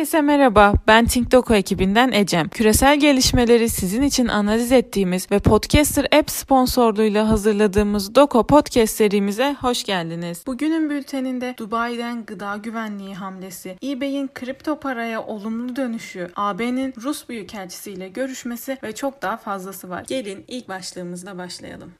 Herkese merhaba, ben TinkDoku ekibinden Ecem. Küresel gelişmeleri sizin için analiz ettiğimiz ve Podcaster App sponsorluğuyla hazırladığımız Doko Podcast serimize hoş geldiniz. Bugünün bülteninde Dubai'den gıda güvenliği hamlesi, eBay'in kripto paraya olumlu dönüşü, AB'nin Rus Büyükelçisiyle görüşmesi ve çok daha fazlası var. Gelin ilk başlığımızla başlayalım.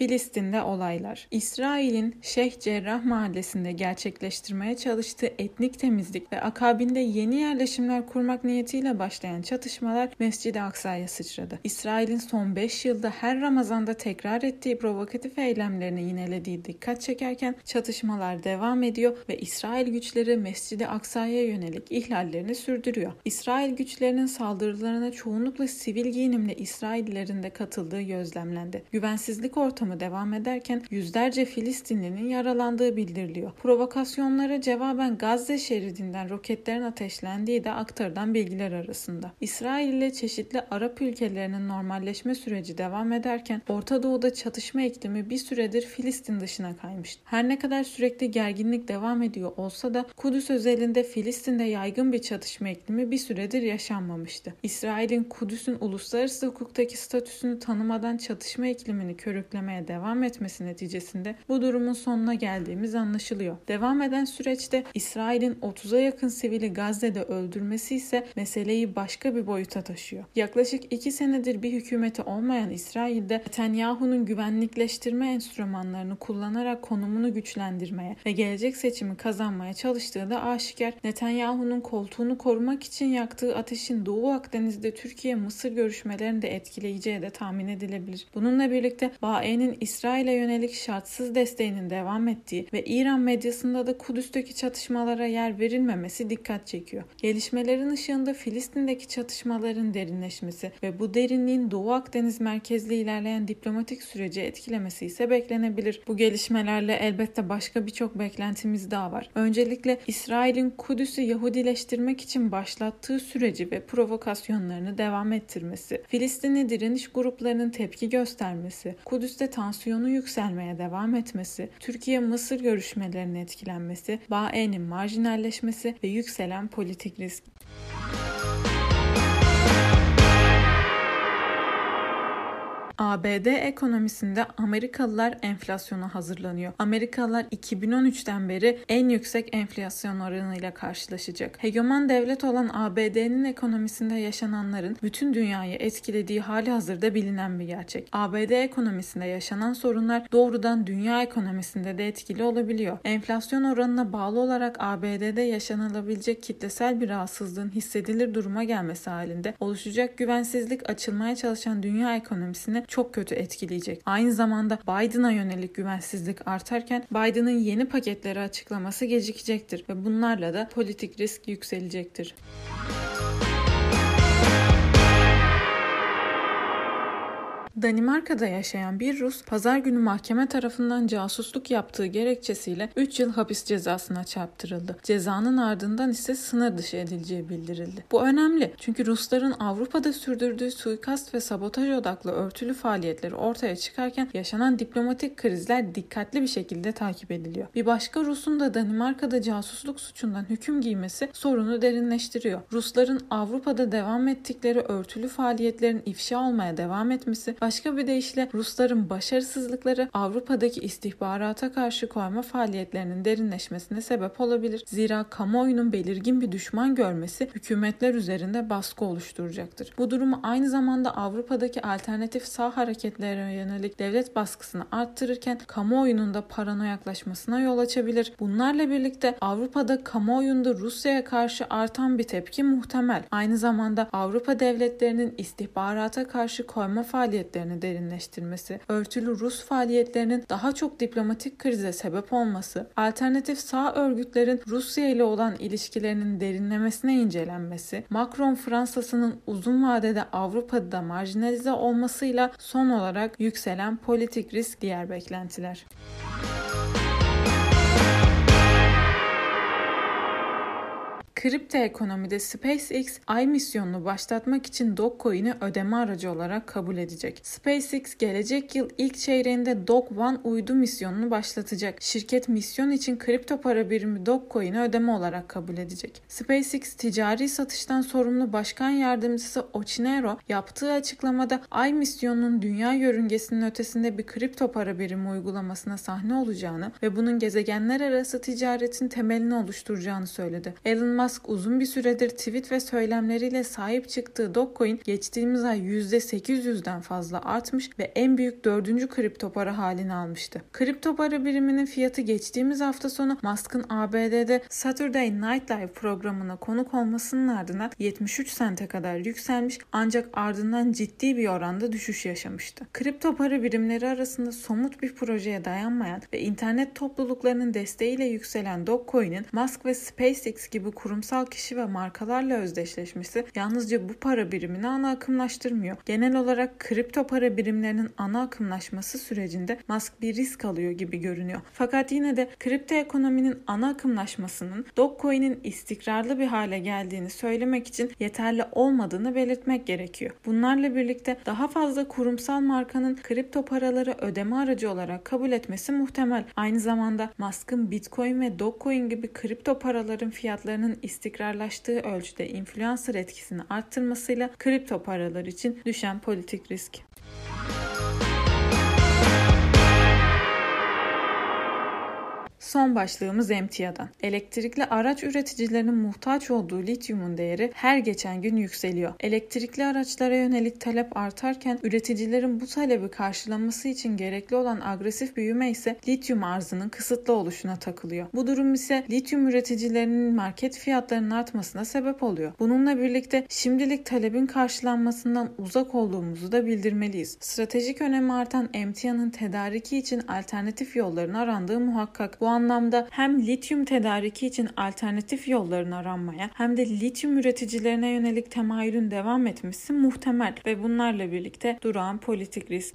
Filistin'de olaylar. İsrail'in Şeyh Cerrah mahallesinde gerçekleştirmeye çalıştığı etnik temizlik ve akabinde yeni yerleşimler kurmak niyetiyle başlayan çatışmalar Mescid-i Aksa'ya sıçradı. İsrail'in son 5 yılda her Ramazan'da tekrar ettiği provokatif eylemlerini yinelediği dikkat çekerken çatışmalar devam ediyor ve İsrail güçleri Mescid-i Aksa'ya yönelik ihlallerini sürdürüyor. İsrail güçlerinin saldırılarına çoğunlukla sivil giyinimli İsraillerin de katıldığı gözlemlendi. Güvensizlik ortamı yapımı devam ederken yüzlerce Filistinlinin yaralandığı bildiriliyor. Provokasyonlara cevaben Gazze şeridinden roketlerin ateşlendiği de aktarılan bilgiler arasında. İsrail ile çeşitli Arap ülkelerinin normalleşme süreci devam ederken Orta Doğu'da çatışma iklimi bir süredir Filistin dışına kaymıştı. Her ne kadar sürekli gerginlik devam ediyor olsa da Kudüs özelinde Filistin'de yaygın bir çatışma iklimi bir süredir yaşanmamıştı. İsrail'in Kudüs'ün uluslararası hukuktaki statüsünü tanımadan çatışma iklimini körüklemeye artmaya devam etmesi neticesinde bu durumun sonuna geldiğimiz anlaşılıyor. Devam eden süreçte İsrail'in 30'a yakın sivili Gazze'de öldürmesi ise meseleyi başka bir boyuta taşıyor. Yaklaşık 2 senedir bir hükümeti olmayan İsrail'de Netanyahu'nun güvenlikleştirme enstrümanlarını kullanarak konumunu güçlendirmeye ve gelecek seçimi kazanmaya çalıştığı da aşikar. Netanyahu'nun koltuğunu korumak için yaktığı ateşin Doğu Akdeniz'de Türkiye-Mısır görüşmelerini de etkileyeceği de tahmin edilebilir. Bununla birlikte Bae'nin Türkiye'nin İsrail'e yönelik şartsız desteğinin devam ettiği ve İran medyasında da Kudüs'teki çatışmalara yer verilmemesi dikkat çekiyor. Gelişmelerin ışığında Filistin'deki çatışmaların derinleşmesi ve bu derinliğin Doğu Akdeniz merkezli ilerleyen diplomatik süreci etkilemesi ise beklenebilir. Bu gelişmelerle elbette başka birçok beklentimiz daha var. Öncelikle İsrail'in Kudüs'ü Yahudileştirmek için başlattığı süreci ve provokasyonlarını devam ettirmesi, Filistinli direniş gruplarının tepki göstermesi, Kudüs'te tansiyonu yükselmeye devam etmesi, Türkiye-Mısır görüşmelerinin etkilenmesi, BAE'nin marjinalleşmesi ve yükselen politik risk. ABD ekonomisinde Amerikalılar enflasyona hazırlanıyor. Amerikalılar 2013'ten beri en yüksek enflasyon oranıyla karşılaşacak. Hegeman devlet olan ABD'nin ekonomisinde yaşananların bütün dünyayı etkilediği hali hazırda bilinen bir gerçek. ABD ekonomisinde yaşanan sorunlar doğrudan dünya ekonomisinde de etkili olabiliyor. Enflasyon oranına bağlı olarak ABD'de yaşanılabilecek kitlesel bir rahatsızlığın hissedilir duruma gelmesi halinde oluşacak güvensizlik açılmaya çalışan dünya ekonomisini çok kötü etkileyecek. Aynı zamanda Biden'a yönelik güvensizlik artarken Biden'ın yeni paketleri açıklaması gecikecektir ve bunlarla da politik risk yükselecektir. Danimarka'da yaşayan bir Rus pazar günü mahkeme tarafından casusluk yaptığı gerekçesiyle 3 yıl hapis cezasına çarptırıldı. Cezanın ardından ise sınır dışı edileceği bildirildi. Bu önemli çünkü Rusların Avrupa'da sürdürdüğü suikast ve sabotaj odaklı örtülü faaliyetleri ortaya çıkarken yaşanan diplomatik krizler dikkatli bir şekilde takip ediliyor. Bir başka Rus'un da Danimarka'da casusluk suçundan hüküm giymesi sorunu derinleştiriyor. Rusların Avrupa'da devam ettikleri örtülü faaliyetlerin ifşa olmaya devam etmesi Başka bir deyişle Rusların başarısızlıkları Avrupa'daki istihbarata karşı koyma faaliyetlerinin derinleşmesine sebep olabilir. Zira kamuoyunun belirgin bir düşman görmesi hükümetler üzerinde baskı oluşturacaktır. Bu durumu aynı zamanda Avrupa'daki alternatif sağ hareketlere yönelik devlet baskısını arttırırken kamuoyunun da paranoyaklaşmasına yol açabilir. Bunlarla birlikte Avrupa'da kamuoyunda Rusya'ya karşı artan bir tepki muhtemel. Aynı zamanda Avrupa devletlerinin istihbarata karşı koyma faaliyetleri faaliyetlerini derinleştirmesi, örtülü Rus faaliyetlerinin daha çok diplomatik krize sebep olması, alternatif sağ örgütlerin Rusya ile olan ilişkilerinin derinlemesine incelenmesi, Macron Fransa'sının uzun vadede Avrupa'da marjinalize olmasıyla son olarak yükselen politik risk diğer beklentiler. Kripto ekonomide SpaceX ay misyonunu başlatmak için Dogecoin'i ödeme aracı olarak kabul edecek. SpaceX gelecek yıl ilk çeyreğinde Dog One uydu misyonunu başlatacak. Şirket misyon için kripto para birimi Dogecoin'i ödeme olarak kabul edecek. SpaceX ticari satıştan sorumlu başkan yardımcısı Ochinero yaptığı açıklamada ay misyonunun dünya yörüngesinin ötesinde bir kripto para birimi uygulamasına sahne olacağını ve bunun gezegenler arası ticaretin temelini oluşturacağını söyledi. Elon Musk uzun bir süredir tweet ve söylemleriyle sahip çıktığı Dogecoin geçtiğimiz ay %800'den fazla artmış ve en büyük dördüncü kripto para halini almıştı. Kripto para biriminin fiyatı geçtiğimiz hafta sonu Musk'ın ABD'de Saturday Night Live programına konuk olmasının ardından 73 sente kadar yükselmiş ancak ardından ciddi bir oranda düşüş yaşamıştı. Kripto para birimleri arasında somut bir projeye dayanmayan ve internet topluluklarının desteğiyle yükselen Dogecoin'in Musk ve SpaceX gibi kurumsal kişi ve markalarla özdeşleşmesi yalnızca bu para birimini ana akımlaştırmıyor. Genel olarak kripto para birimlerinin ana akımlaşması sürecinde Musk bir risk alıyor gibi görünüyor. Fakat yine de kripto ekonominin ana akımlaşmasının Dogecoin'in istikrarlı bir hale geldiğini söylemek için yeterli olmadığını belirtmek gerekiyor. Bunlarla birlikte daha fazla kurumsal markanın kripto paraları ödeme aracı olarak kabul etmesi muhtemel. Aynı zamanda Musk'ın Bitcoin ve Dogecoin gibi kripto paraların fiyatlarının istikrarlaştığı ölçüde influencer etkisini arttırmasıyla kripto paralar için düşen politik risk. Son başlığımız emtiadan. Elektrikli araç üreticilerinin muhtaç olduğu lityumun değeri her geçen gün yükseliyor. Elektrikli araçlara yönelik talep artarken üreticilerin bu talebi karşılaması için gerekli olan agresif büyüme ise lityum arzının kısıtlı oluşuna takılıyor. Bu durum ise lityum üreticilerinin market fiyatlarının artmasına sebep oluyor. Bununla birlikte şimdilik talebin karşılanmasından uzak olduğumuzu da bildirmeliyiz. Stratejik önemi artan emtianın tedariki için alternatif yolların arandığı muhakkak. Bu anlamda hem lityum tedariki için alternatif yolların aranmaya hem de lityum üreticilerine yönelik temayülün devam etmesi muhtemel ve bunlarla birlikte durağan politik risk.